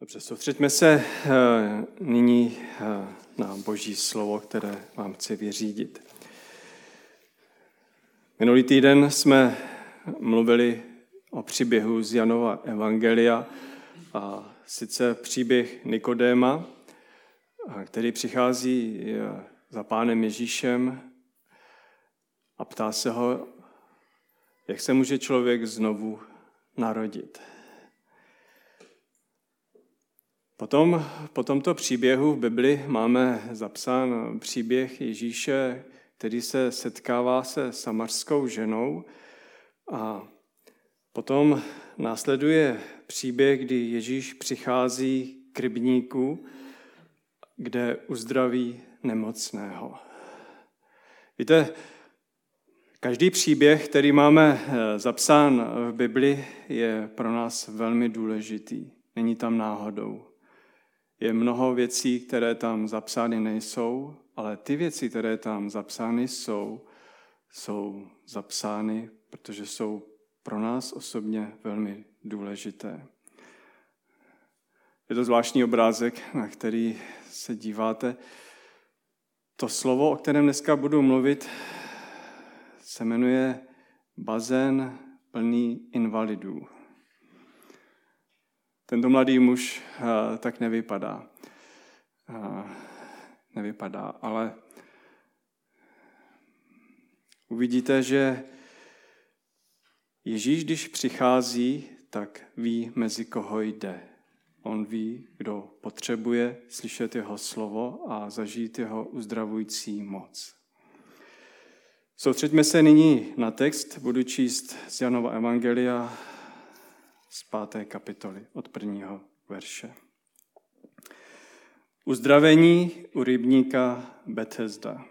Dobře, soustřeďme se eh, nyní eh, na Boží slovo, které vám chci vyřídit. Minulý týden jsme mluvili o příběhu z Janova Evangelia, a sice příběh Nikodéma, který přichází eh, za pánem Ježíšem a ptá se ho, jak se může člověk znovu narodit. Potom, po tomto příběhu v Bibli máme zapsán příběh Ježíše, který se setkává se samarskou ženou a potom následuje příběh, kdy Ježíš přichází k rybníku, kde uzdraví nemocného. Víte, každý příběh, který máme zapsán v Bibli, je pro nás velmi důležitý. Není tam náhodou. Je mnoho věcí, které tam zapsány nejsou, ale ty věci, které tam zapsány jsou, jsou zapsány, protože jsou pro nás osobně velmi důležité. Je to zvláštní obrázek, na který se díváte. To slovo, o kterém dneska budu mluvit, se jmenuje bazén plný invalidů. Tento mladý muž eh, tak nevypadá. Eh, nevypadá, ale uvidíte, že Ježíš, když přichází, tak ví, mezi koho jde. On ví, kdo potřebuje slyšet jeho slovo a zažít jeho uzdravující moc. Soustřeďme se nyní na text, budu číst z Janova Evangelia z páté kapitoly od prvního verše. Uzdravení u rybníka Bethesda.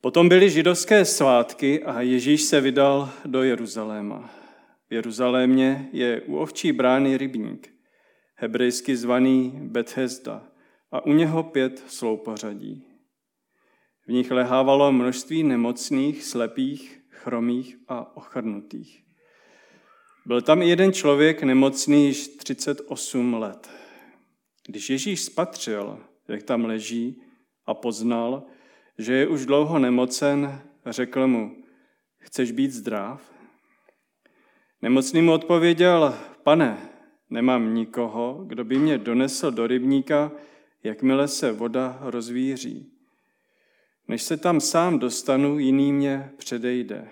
Potom byly židovské svátky a Ježíš se vydal do Jeruzaléma. V Jeruzalémě je u ovčí brány rybník, hebrejsky zvaný Bethesda, a u něho pět sloupořadí. V nich lehávalo množství nemocných, slepých, chromých a ochrnutých. Byl tam i jeden člověk nemocný již 38 let. Když Ježíš spatřil, jak tam leží a poznal, že je už dlouho nemocen, řekl mu, chceš být zdrav? Nemocný mu odpověděl, pane, nemám nikoho, kdo by mě donesl do rybníka, jakmile se voda rozvíří. Než se tam sám dostanu, jiný mě předejde.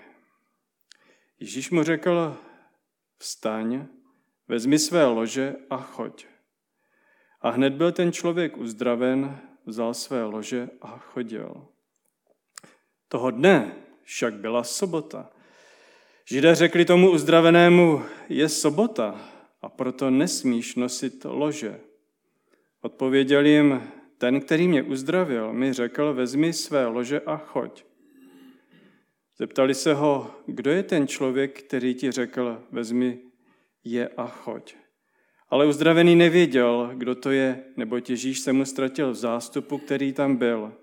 Ježíš mu řekl, vstaň, vezmi své lože a choď. A hned byl ten člověk uzdraven, vzal své lože a chodil. Toho dne však byla sobota. Židé řekli tomu uzdravenému, je sobota a proto nesmíš nosit lože. Odpověděl jim, ten, který mě uzdravil, mi řekl, vezmi své lože a choď. Zeptali se ho, kdo je ten člověk, který ti řekl, vezmi je a choď. Ale uzdravený nevěděl, kdo to je, nebo Ježíš se mu ztratil v zástupu, který tam byl.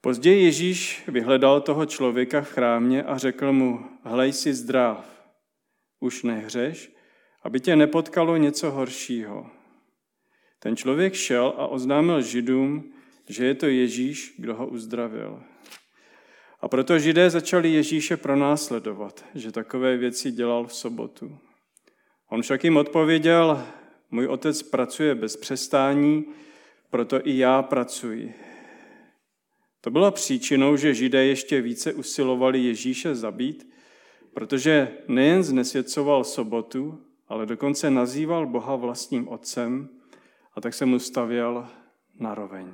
Později Ježíš vyhledal toho člověka v chrámě a řekl mu, hlej si zdrav, už nehřeš, aby tě nepotkalo něco horšího. Ten člověk šel a oznámil židům, že je to Ježíš, kdo ho uzdravil. A proto židé začali Ježíše pronásledovat, že takové věci dělal v sobotu. On však jim odpověděl, můj otec pracuje bez přestání, proto i já pracuji. To byla příčinou, že židé ještě více usilovali Ježíše zabít, protože nejen znesvěcoval sobotu, ale dokonce nazýval Boha vlastním otcem a tak se mu stavěl na roveň.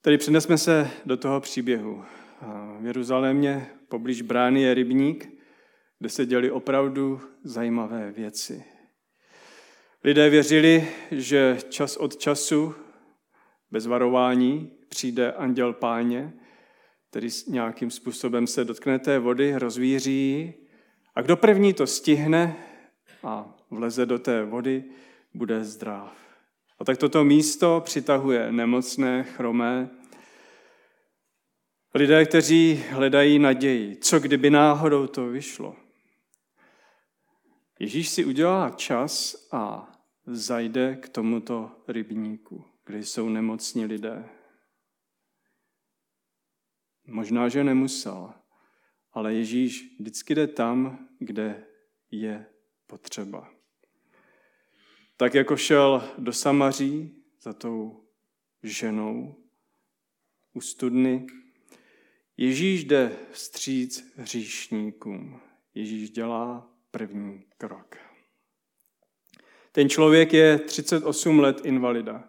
Tedy přinesme se do toho příběhu. V Jeruzalémě poblíž brány je rybník, kde se děli opravdu zajímavé věci. Lidé věřili, že čas od času, bez varování, přijde anděl páně, který nějakým způsobem se dotkne té vody, rozvíří a kdo první to stihne a vleze do té vody, bude zdrav. A tak toto místo přitahuje nemocné, chromé, lidé, kteří hledají naději. Co kdyby náhodou to vyšlo? Ježíš si udělá čas a zajde k tomuto rybníku, kde jsou nemocní lidé. Možná, že nemusel, ale Ježíš vždycky jde tam, kde je potřeba. Tak jako šel do Samaří za tou ženou u studny, Ježíš jde vstříc hříšníkům. Ježíš dělá první krok. Ten člověk je 38 let invalida.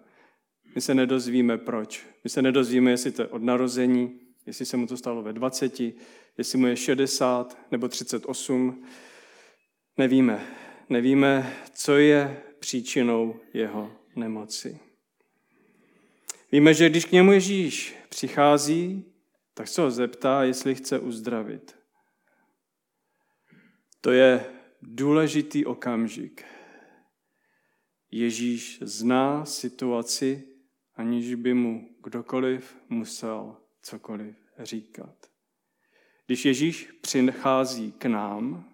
My se nedozvíme proč. My se nedozvíme, jestli to je od narození, jestli se mu to stalo ve 20, jestli mu je 60 nebo 38. Nevíme. Nevíme, co je příčinou jeho nemoci. Víme, že když k němu Ježíš přichází, tak se ho zeptá, jestli chce uzdravit. To je důležitý okamžik. Ježíš zná situaci, aniž by mu kdokoliv musel cokoliv říkat. Když Ježíš přichází k nám,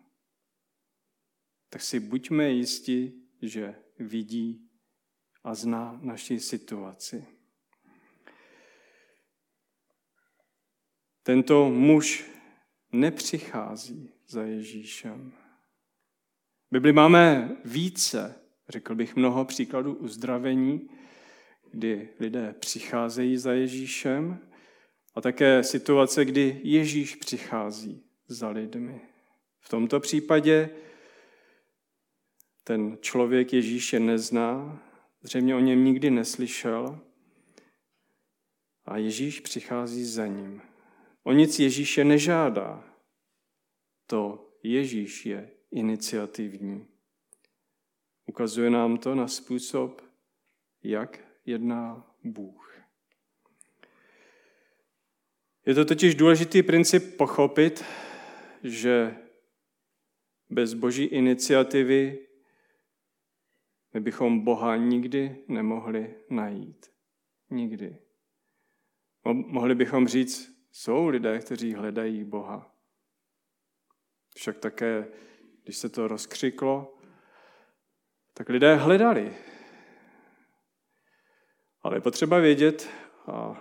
tak si buďme jisti, že vidí a zná naši situaci. Tento muž nepřichází za Ježíšem. Bibli máme více, řekl bych mnoho příkladů uzdravení, kdy lidé přicházejí za Ježíšem a také situace, kdy Ježíš přichází za lidmi. V tomto případě ten člověk Ježíše nezná, zřejmě o něm nikdy neslyšel a Ježíš přichází za ním. O nic Ježíše nežádá. To Ježíš je iniciativní. Ukazuje nám to na způsob, jak jedná Bůh. Je to totiž důležitý princip pochopit, že bez boží iniciativy my bychom Boha nikdy nemohli najít. Nikdy. Mohli bychom říct, jsou lidé, kteří hledají Boha. Však také, když se to rozkřiklo, tak lidé hledali. Ale je potřeba vědět, a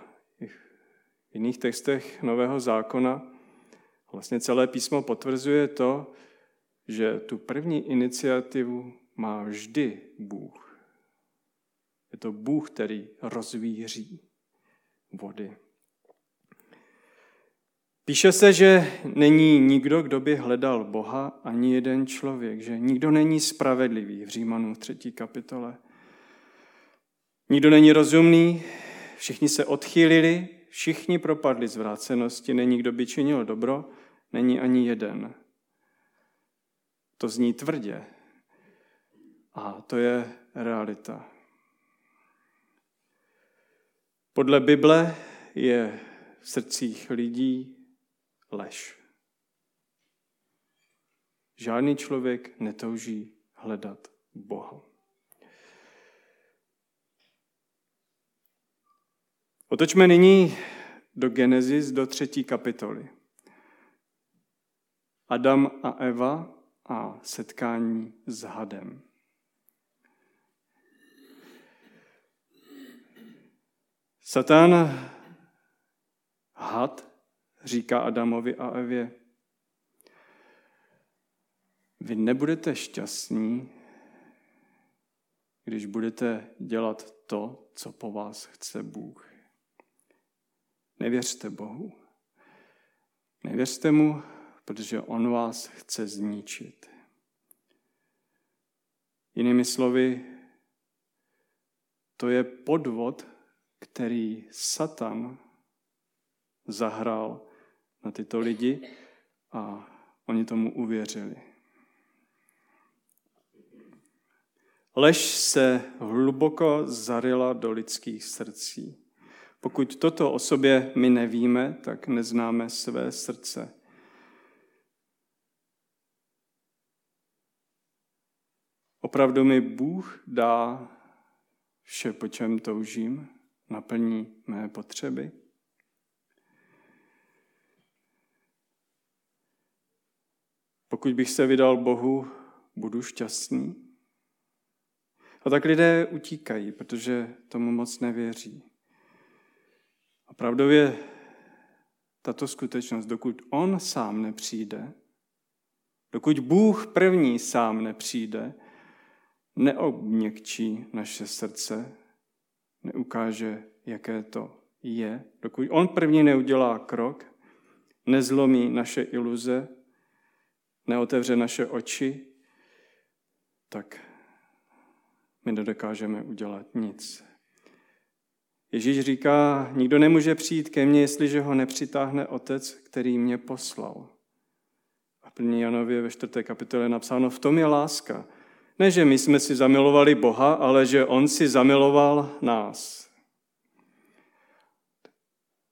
v jiných textech Nového zákona vlastně celé písmo potvrzuje to, že tu první iniciativu má vždy Bůh. Je to Bůh, který rozvíří vody. Píše se, že není nikdo, kdo by hledal Boha, ani jeden člověk, že nikdo není spravedlivý v Římanu 3. kapitole. Nikdo není rozumný, všichni se odchýlili, všichni propadli zvrácenosti, není kdo by činil dobro, není ani jeden. To zní tvrdě. A to je realita. Podle Bible je v srdcích lidí lež. Žádný člověk netouží hledat Boha. Otočme nyní do Genesis, do třetí kapitoly. Adam a Eva a setkání s hadem. Satan, had, říká Adamovi a Evě, vy nebudete šťastní, když budete dělat to, co po vás chce Bůh. Nevěřte Bohu. Nevěřte mu, protože on vás chce zničit. Jinými slovy, to je podvod, který Satan zahrál na tyto lidi a oni tomu uvěřili. Lež se hluboko zarila do lidských srdcí. Pokud toto o sobě my nevíme, tak neznáme své srdce. Opravdu mi Bůh dá vše, po čem toužím, naplní mé potřeby. Pokud bych se vydal Bohu, budu šťastný? A tak lidé utíkají, protože tomu moc nevěří. A pravdově tato skutečnost, dokud on sám nepřijde, dokud Bůh první sám nepřijde, neobměkčí naše srdce, neukáže, jaké to je, dokud on první neudělá krok, nezlomí naše iluze, neotevře naše oči, tak my nedokážeme udělat nic. Ježíš říká, nikdo nemůže přijít ke mně, jestliže ho nepřitáhne otec, který mě poslal. A první Janově ve čtvrté kapitole je napsáno, v tom je láska. Ne, že my jsme si zamilovali Boha, ale že on si zamiloval nás.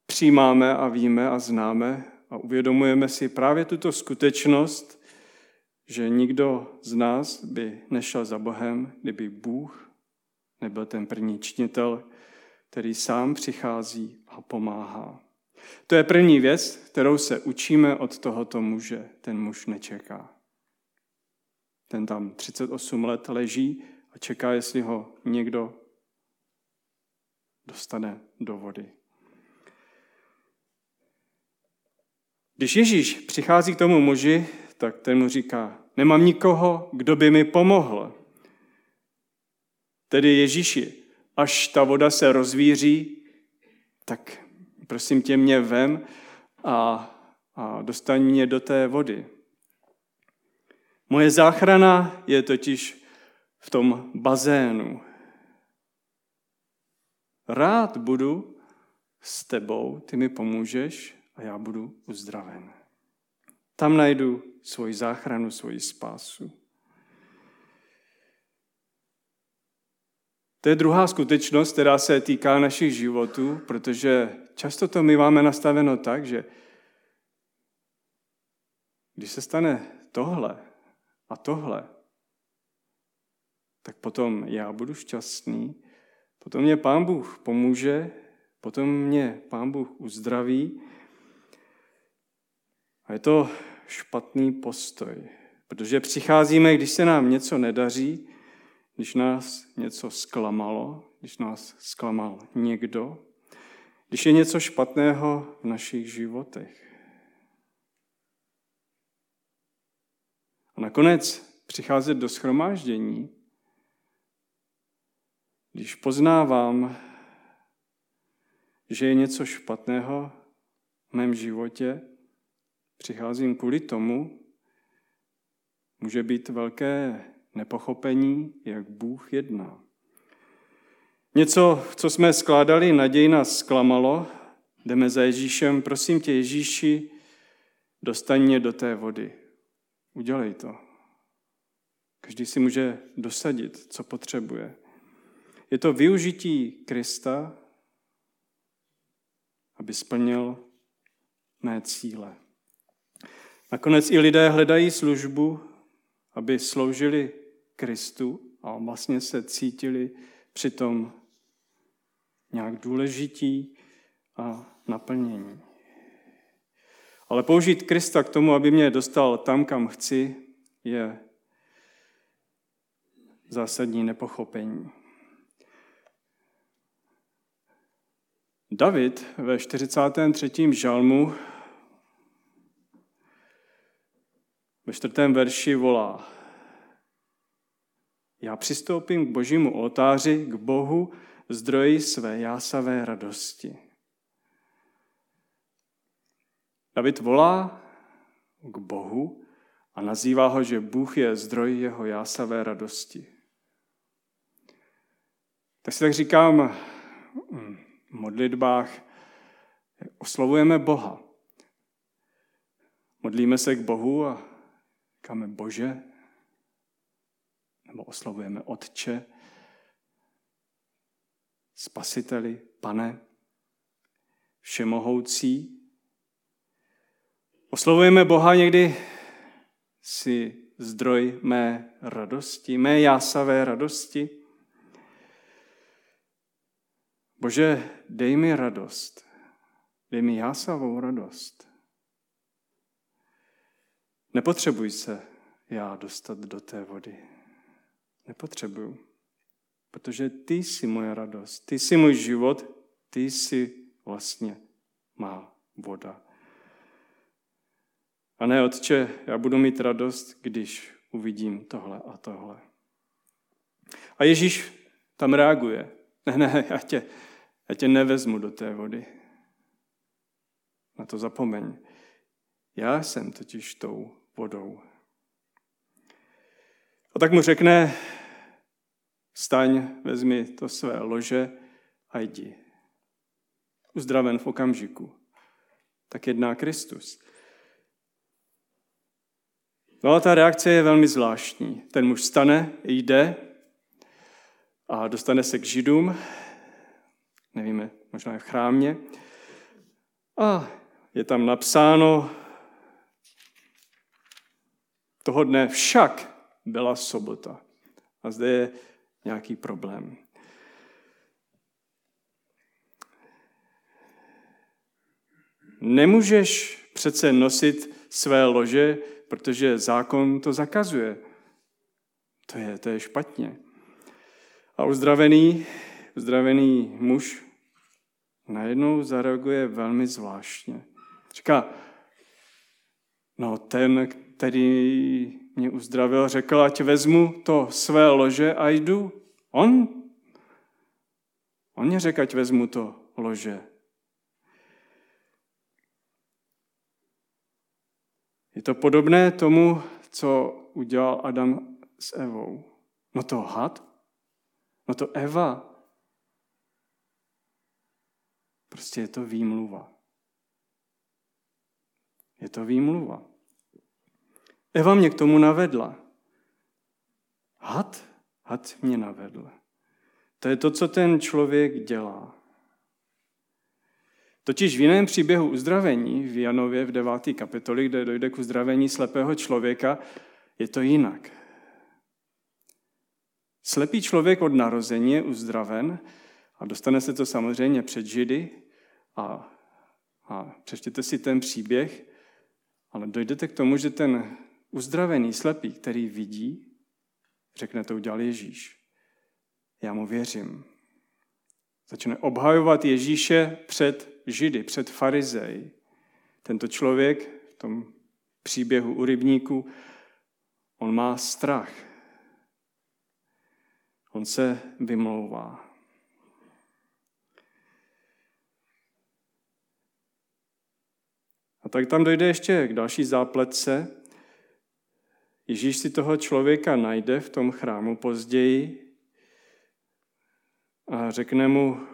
Přijímáme a víme a známe a uvědomujeme si právě tuto skutečnost, že nikdo z nás by nešel za Bohem, kdyby Bůh nebyl ten první činitel, který sám přichází a pomáhá. To je první věc, kterou se učíme od tohoto muže. Ten muž nečeká. Ten tam 38 let leží a čeká, jestli ho někdo dostane do vody. Když Ježíš přichází k tomu muži, tak ten mu říká, nemám nikoho, kdo by mi pomohl. Tedy Ježíši, až ta voda se rozvíří, tak prosím tě mě vem a, a dostaň mě do té vody. Moje záchrana je totiž v tom bazénu. Rád budu s tebou, ty mi pomůžeš a já budu uzdraven. Tam najdu svoji záchranu, svoji spásu. To je druhá skutečnost, která se týká našich životů, protože často to my máme nastaveno tak, že když se stane tohle a tohle, tak potom já budu šťastný, potom mě Pán Bůh pomůže, potom mě Pán Bůh uzdraví. A je to špatný postoj, protože přicházíme, když se nám něco nedaří, když nás něco zklamalo, když nás zklamal někdo, když je něco špatného v našich životech. A nakonec přicházet do schromáždění, když poznávám, že je něco špatného v mém životě, přicházím kvůli tomu, může být velké nepochopení, jak Bůh jedná. Něco, co jsme skládali, naději nás zklamalo, jdeme za Ježíšem, prosím tě Ježíši, dostaň mě do té vody. Udělej to. Každý si může dosadit, co potřebuje. Je to využití Krista, aby splnil mé cíle. Nakonec i lidé hledají službu, aby sloužili Kristu a vlastně se cítili přitom nějak důležití a naplnění. Ale použít Krista k tomu, aby mě dostal tam, kam chci, je zásadní nepochopení. David ve 43. žalmu ve čtvrtém verši volá Já přistoupím k božímu oltáři, k Bohu, zdroji své jásavé radosti. David volá k Bohu a nazývá ho, že Bůh je zdroj jeho jásavé radosti. Tak si tak říkám v modlitbách, oslovujeme Boha. Modlíme se k Bohu a říkáme Bože, nebo oslovujeme Otče, Spasiteli, Pane, Všemohoucí. Oslovujeme Boha někdy si zdroj mé radosti, mé jásavé radosti. Bože, dej mi radost, dej mi jásavou radost. Nepotřebuj se já dostat do té vody. Nepotřebuju. Protože ty jsi moje radost, ty jsi můj život, ty jsi vlastně má voda. A ne, Otče, já budu mít radost, když uvidím tohle a tohle. A Ježíš tam reaguje. Ne, ne, já tě, já tě nevezmu do té vody. Na to zapomeň. Já jsem totiž tou vodou. A tak mu řekne, staň, vezmi to své lože a jdi. Uzdraven v okamžiku. Tak jedná Kristus. No a ta reakce je velmi zvláštní. Ten muž stane, jde a dostane se k židům, nevíme, možná je v chrámě, a je tam napsáno, toho dne však byla sobota. A zde je nějaký problém. Nemůžeš přece nosit své lože, protože zákon to zakazuje. To je, to je špatně. A uzdravený, uzdravený muž najednou zareaguje velmi zvláštně. Říká, no ten, který mě uzdravil, řekl, ať vezmu to své lože a jdu. On, on mě řekl, ať vezmu to lože. Je to podobné tomu, co udělal Adam s Evou. No to had? No to Eva. Prostě je to výmluva. Je to výmluva. Eva mě k tomu navedla. Had? Had mě navedl. To je to, co ten člověk dělá. Totiž v jiném příběhu uzdravení v Janově v 9. kapitoli, kde dojde k uzdravení slepého člověka, je to jinak. Slepý člověk od narození je uzdraven a dostane se to samozřejmě před Židy a, a přečtěte si ten příběh, ale dojdete k tomu, že ten uzdravený slepý, který vidí, řekne, to udělal Ježíš. Já mu věřím. Začne obhajovat Ježíše před Židy, před farizej. Tento člověk v tom příběhu u rybníku, on má strach. On se vymlouvá. A tak tam dojde ještě k další zápletce. Ježíš si toho člověka najde v tom chrámu později a řekne mu,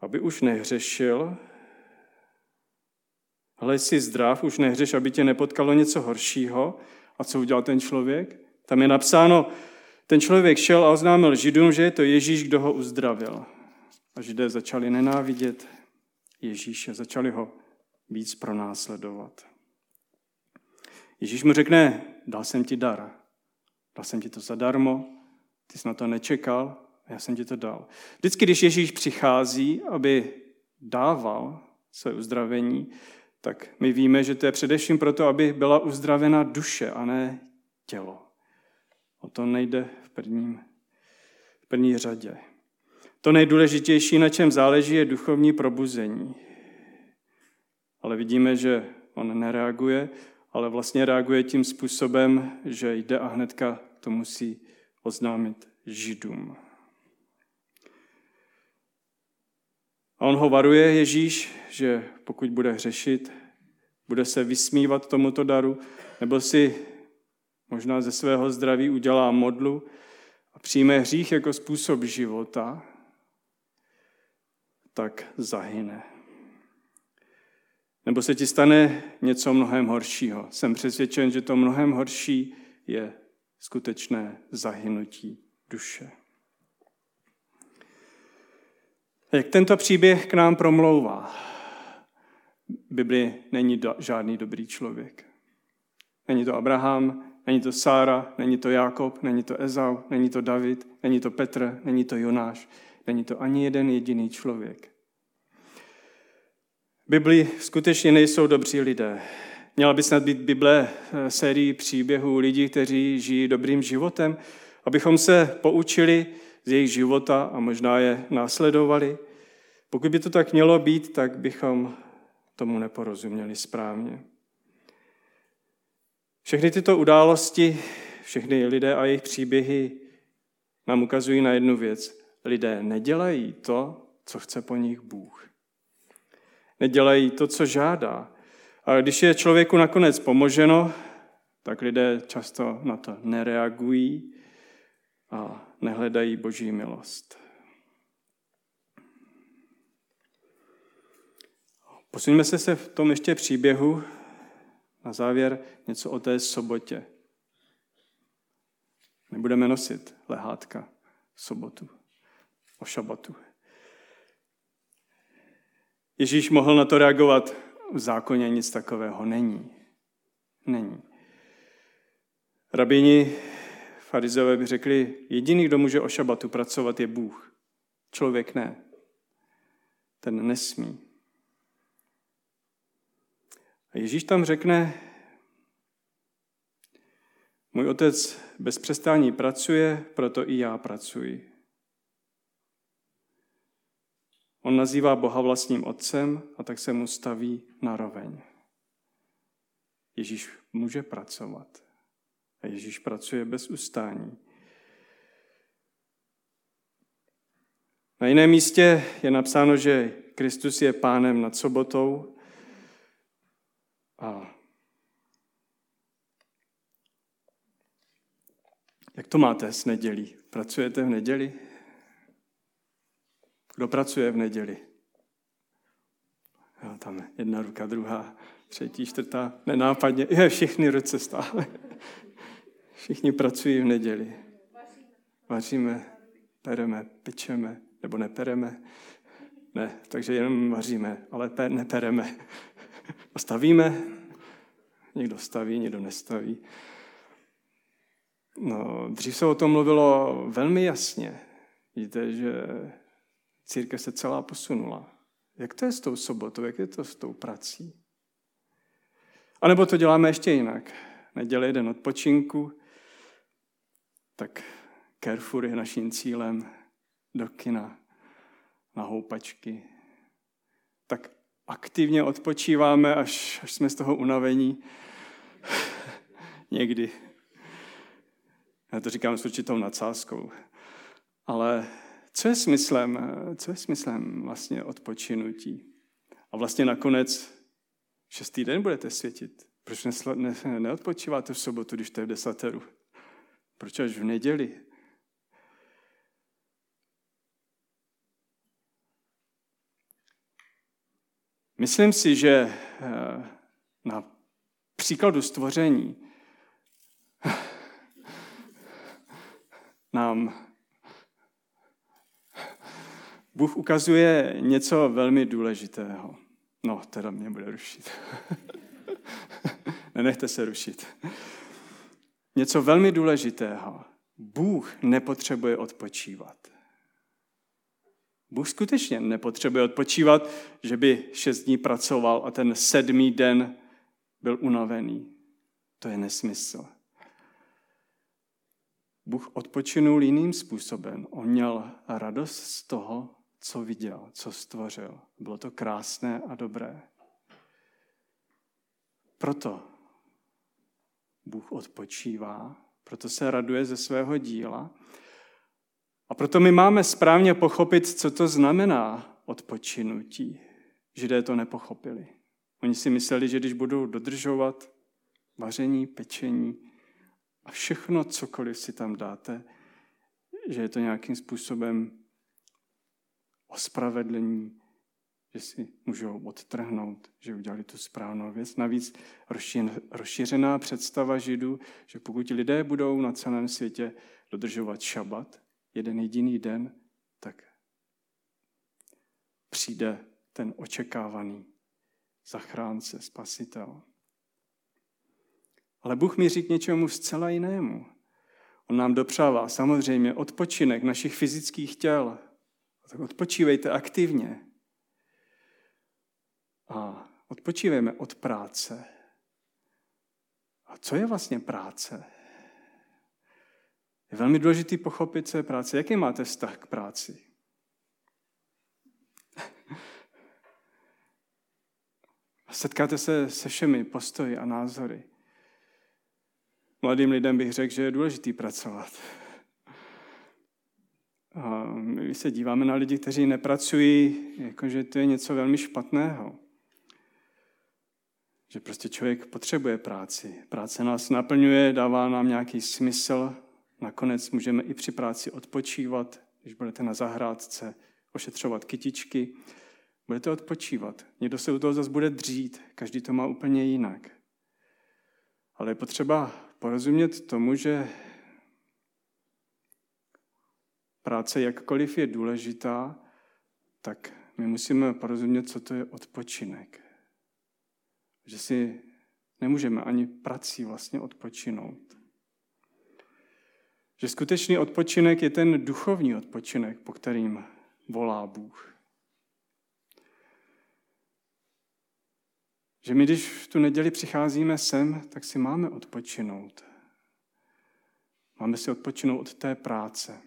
aby už nehřešil, ale jsi zdrav, už nehřeš, aby tě nepotkalo něco horšího. A co udělal ten člověk? Tam je napsáno, ten člověk šel a oznámil Židům, že je to Ježíš, kdo ho uzdravil. A Židé začali nenávidět Ježíše, začali ho víc pronásledovat. Ježíš mu řekne, dal jsem ti dar. Dal jsem ti to zadarmo, ty jsi na to nečekal, já jsem ti to dal. Vždycky, když Ježíš přichází, aby dával své uzdravení, tak my víme, že to je především proto, aby byla uzdravena duše a ne tělo. O to nejde v, prvním, v první řadě. To nejdůležitější, na čem záleží, je duchovní probuzení. Ale vidíme, že on nereaguje, ale vlastně reaguje tím způsobem, že jde a hnedka to musí oznámit Židům. A on ho varuje Ježíš, že pokud bude hřešit, bude se vysmívat tomuto daru, nebo si možná ze svého zdraví udělá modlu a přijme hřích jako způsob života, tak zahyne. Nebo se ti stane něco mnohem horšího. Jsem přesvědčen, že to mnohem horší je skutečné zahynutí duše. Jak tento příběh k nám promlouvá? Bibli není do, žádný dobrý člověk. Není to Abraham, není to Sára, není to Jakob, není to Ezau, není to David, není to Petr, není to Jonáš, není to ani jeden jediný člověk. Bibli skutečně nejsou dobří lidé. Měla by snad být Bible eh, sérií příběhů lidí, kteří žijí dobrým životem, abychom se poučili z jejich života a možná je následovali. Pokud by to tak mělo být, tak bychom tomu neporozuměli správně. Všechny tyto události, všechny lidé a jejich příběhy nám ukazují na jednu věc. Lidé nedělají to, co chce po nich Bůh. Nedělají to, co žádá. A když je člověku nakonec pomoženo, tak lidé často na to nereagují a nehledají boží milost. Posuňme se se v tom ještě příběhu. Na závěr něco o té sobotě. Nebudeme nosit lehátka sobotu, o šabatu. Ježíš mohl na to reagovat. V zákoně nic takového není. Není. Rabini farizové by řekli, jediný, kdo může o šabatu pracovat, je Bůh. Člověk ne. Ten nesmí. A Ježíš tam řekne, můj otec bez přestání pracuje, proto i já pracuji. On nazývá Boha vlastním otcem a tak se mu staví na roveň. Ježíš může pracovat. A Ježíš pracuje bez ustání. Na jiném místě je napsáno, že Kristus je pánem nad sobotou a jak to máte s nedělí? Pracujete v neděli? Kdo pracuje v neděli? Jo, tam jedna ruka, druhá, třetí, čtvrtá, nenápadně. Je, všichni ruce stále. Všichni pracují v neděli. Vaříme, pereme, pečeme, nebo nepereme. Ne, takže jenom vaříme, ale nepereme. A stavíme. Někdo staví, někdo nestaví. No, dřív se o tom mluvilo velmi jasně. Víte, že církev se celá posunula. Jak to je s tou sobotou, jak je to s tou prací? A nebo to děláme ještě jinak. Neděle jeden odpočinku, tak Carrefour je naším cílem do kina, na houpačky. Tak aktivně odpočíváme, až, až jsme z toho unavení. Někdy. Já to říkám s určitou nadsázkou. Ale co je smyslem, co je smyslem vlastně odpočinutí? A vlastně nakonec šestý den budete světit. Proč ne, ne, neodpočíváte v sobotu, když to je v desateru? Proč až v neděli? Myslím si, že eh, na příkladu stvoření nám Bůh ukazuje něco velmi důležitého. No, teda mě bude rušit. Nenechte se rušit. Něco velmi důležitého. Bůh nepotřebuje odpočívat. Bůh skutečně nepotřebuje odpočívat, že by šest dní pracoval a ten sedmý den byl unavený. To je nesmysl. Bůh odpočinul jiným způsobem. On měl radost z toho, co viděl, co stvořil. Bylo to krásné a dobré. Proto Bůh odpočívá, proto se raduje ze svého díla. A proto my máme správně pochopit, co to znamená odpočinutí. Židé to nepochopili. Oni si mysleli, že když budou dodržovat vaření, pečení a všechno, cokoliv si tam dáte, že je to nějakým způsobem ospravedlení, že si můžou odtrhnout, že udělali tu správnou věc. Navíc rozšířená představa Židů, že pokud lidé budou na celém světě dodržovat šabat, jeden jediný den, tak přijde ten očekávaný zachránce, spasitel. Ale Bůh míří k něčemu zcela jinému. On nám dopřává samozřejmě odpočinek našich fyzických těl, tak odpočívejte aktivně. A odpočívejme od práce. co je vlastně práce? Je velmi důležité pochopit, co je práce. Jaký máte vztah k práci? Setkáte se se všemi postoji a názory. Mladým lidem bych řekl, že je důležité pracovat. A my se díváme na lidi, kteří nepracují, jakože to je něco velmi špatného. Že prostě člověk potřebuje práci. Práce nás naplňuje, dává nám nějaký smysl. Nakonec můžeme i při práci odpočívat, když budete na zahrádce, ošetřovat kytičky. Budete odpočívat. Někdo se u toho zase bude dřít, každý to má úplně jinak. Ale je potřeba porozumět tomu, že práce jakkoliv je důležitá, tak my musíme porozumět, co to je odpočinek. Že si nemůžeme ani prací vlastně odpočinout. Že skutečný odpočinek je ten duchovní odpočinek, po kterým volá Bůh. Že my, když v tu neděli přicházíme sem, tak si máme odpočinout. Máme si odpočinout od té práce,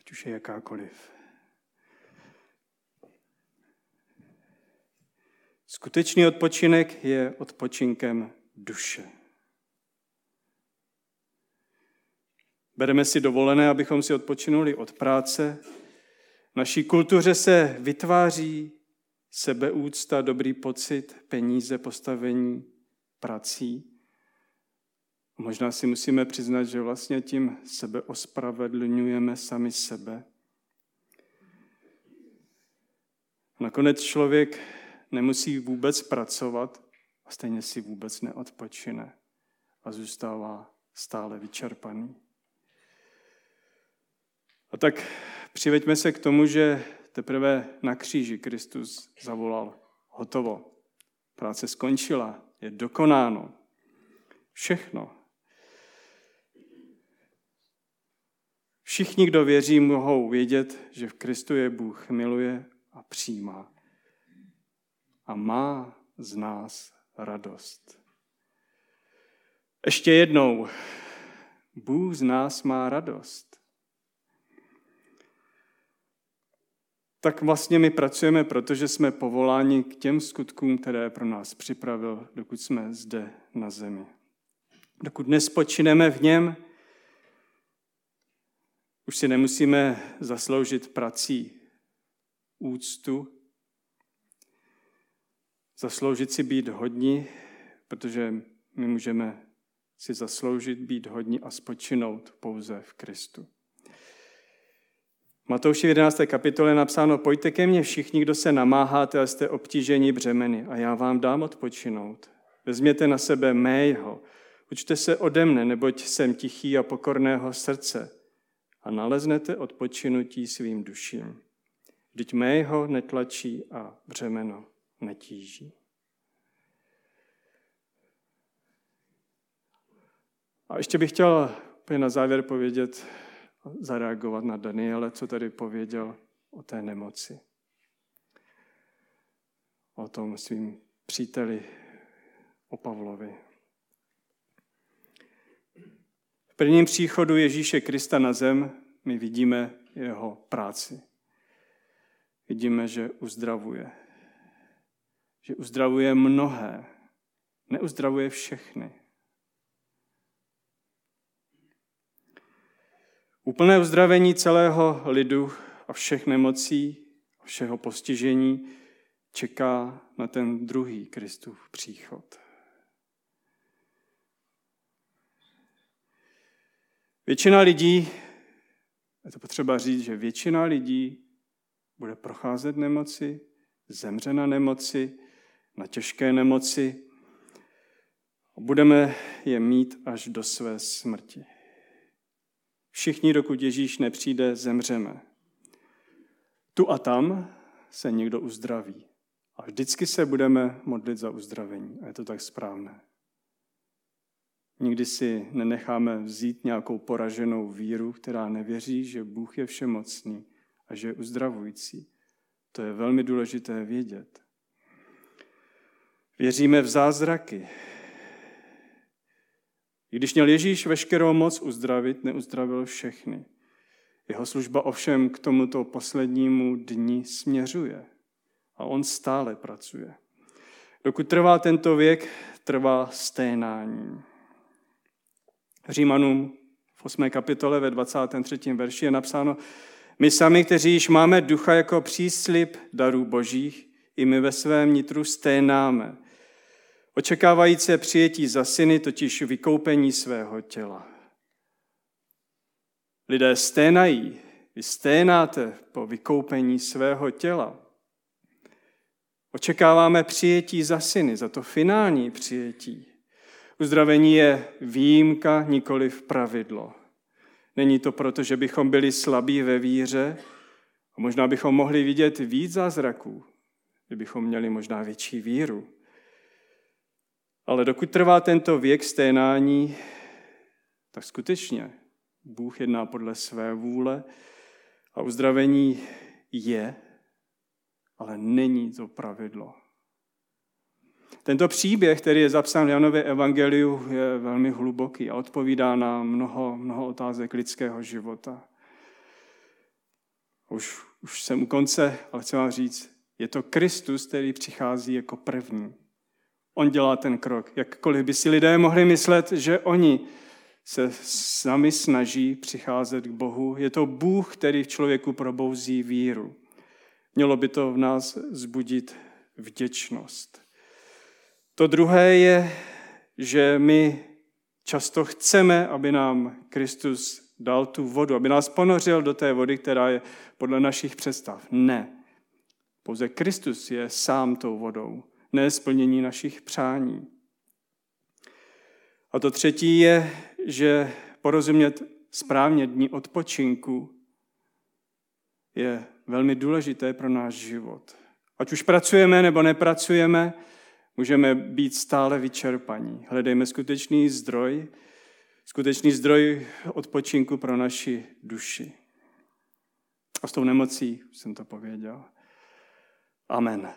ať už je jakákoliv. Skutečný odpočinek je odpočinkem duše. Bereme si dovolené, abychom si odpočinuli od práce. V naší kultuře se vytváří sebeúcta, dobrý pocit, peníze, postavení, prací. Možná si musíme přiznat, že vlastně tím sebe ospravedlňujeme sami sebe. Nakonec člověk nemusí vůbec pracovat a stejně si vůbec neodpočine a zůstává stále vyčerpaný. A tak přiveďme se k tomu, že teprve na kříži Kristus zavolal hotovo. Práce skončila, je dokonáno. Všechno. Všichni, kdo věří, mohou vědět, že v Kristu je Bůh miluje a přijímá. A má z nás radost. Ještě jednou, Bůh z nás má radost. tak vlastně my pracujeme, protože jsme povoláni k těm skutkům, které pro nás připravil, dokud jsme zde na zemi. Dokud nespočineme v něm, už si nemusíme zasloužit prací úctu, zasloužit si být hodní, protože my můžeme si zasloužit být hodní a spočinout pouze v Kristu. Matouši 11. kapitole napsáno, pojďte ke mně všichni, kdo se namáháte a jste obtíženi břemeny a já vám dám odpočinout. Vezměte na sebe mého, učte se ode mne, neboť jsem tichý a pokorného srdce a naleznete odpočinutí svým duším. Vždyť mého netlačí a břemeno netíží. A ještě bych chtěl na závěr povědět zareagovat na Daniele, co tady pověděl o té nemoci. O tom svým příteli, o Pavlovi. V prvním příchodu Ježíše Krista na zem my vidíme jeho práci. Vidíme, že uzdravuje. Že uzdravuje mnohé. Neuzdravuje všechny. Úplné uzdravení celého lidu a všech nemocí a všeho postižení čeká na ten druhý Kristův příchod. Většina lidí, je to potřeba říct, že většina lidí bude procházet nemoci, zemře na nemoci, na těžké nemoci a budeme je mít až do své smrti. Všichni, dokud Ježíš nepřijde, zemřeme. Tu a tam se někdo uzdraví. A vždycky se budeme modlit za uzdravení. A je to tak správné. Nikdy si nenecháme vzít nějakou poraženou víru, která nevěří, že Bůh je všemocný a že je uzdravující. To je velmi důležité vědět. Věříme v zázraky. I když měl Ježíš veškerou moc uzdravit, neuzdravil všechny. Jeho služba ovšem k tomuto poslednímu dni směřuje. A on stále pracuje. Dokud trvá tento věk, trvá sténání. Římanům v 8. kapitole ve 23. verši je napsáno, my sami, kteří již máme ducha jako příslip darů božích, i my ve svém nitru sténáme, očekávající přijetí za syny, totiž vykoupení svého těla. Lidé sténají, vy sténáte po vykoupení svého těla. Očekáváme přijetí za syny, za to finální přijetí. Uzdravení je výjimka, nikoli v pravidlo. Není to proto, že bychom byli slabí ve víře a možná bychom mohli vidět víc zázraků, kdybychom měli možná větší víru. Ale dokud trvá tento věk sténání, tak skutečně Bůh jedná podle své vůle a uzdravení je, ale není to pravidlo. Tento příběh, který je zapsán v Janově evangeliu, je velmi hluboký a odpovídá na mnoho, mnoho otázek lidského života. Už, už jsem u konce, ale chci vám říct, je to Kristus, který přichází jako první. On dělá ten krok. Jakkoliv by si lidé mohli myslet, že oni se sami snaží přicházet k Bohu, je to Bůh, který v člověku probouzí víru. Mělo by to v nás zbudit vděčnost. To druhé je, že my často chceme, aby nám Kristus dal tu vodu, aby nás ponořil do té vody, která je podle našich představ. Ne. Pouze Kristus je sám tou vodou, ne splnění našich přání. A to třetí je, že porozumět správně dní odpočinku je velmi důležité pro náš život. Ať už pracujeme nebo nepracujeme, můžeme být stále vyčerpaní. Hledejme skutečný zdroj, skutečný zdroj odpočinku pro naši duši. A s tou nemocí jsem to pověděl. Amen.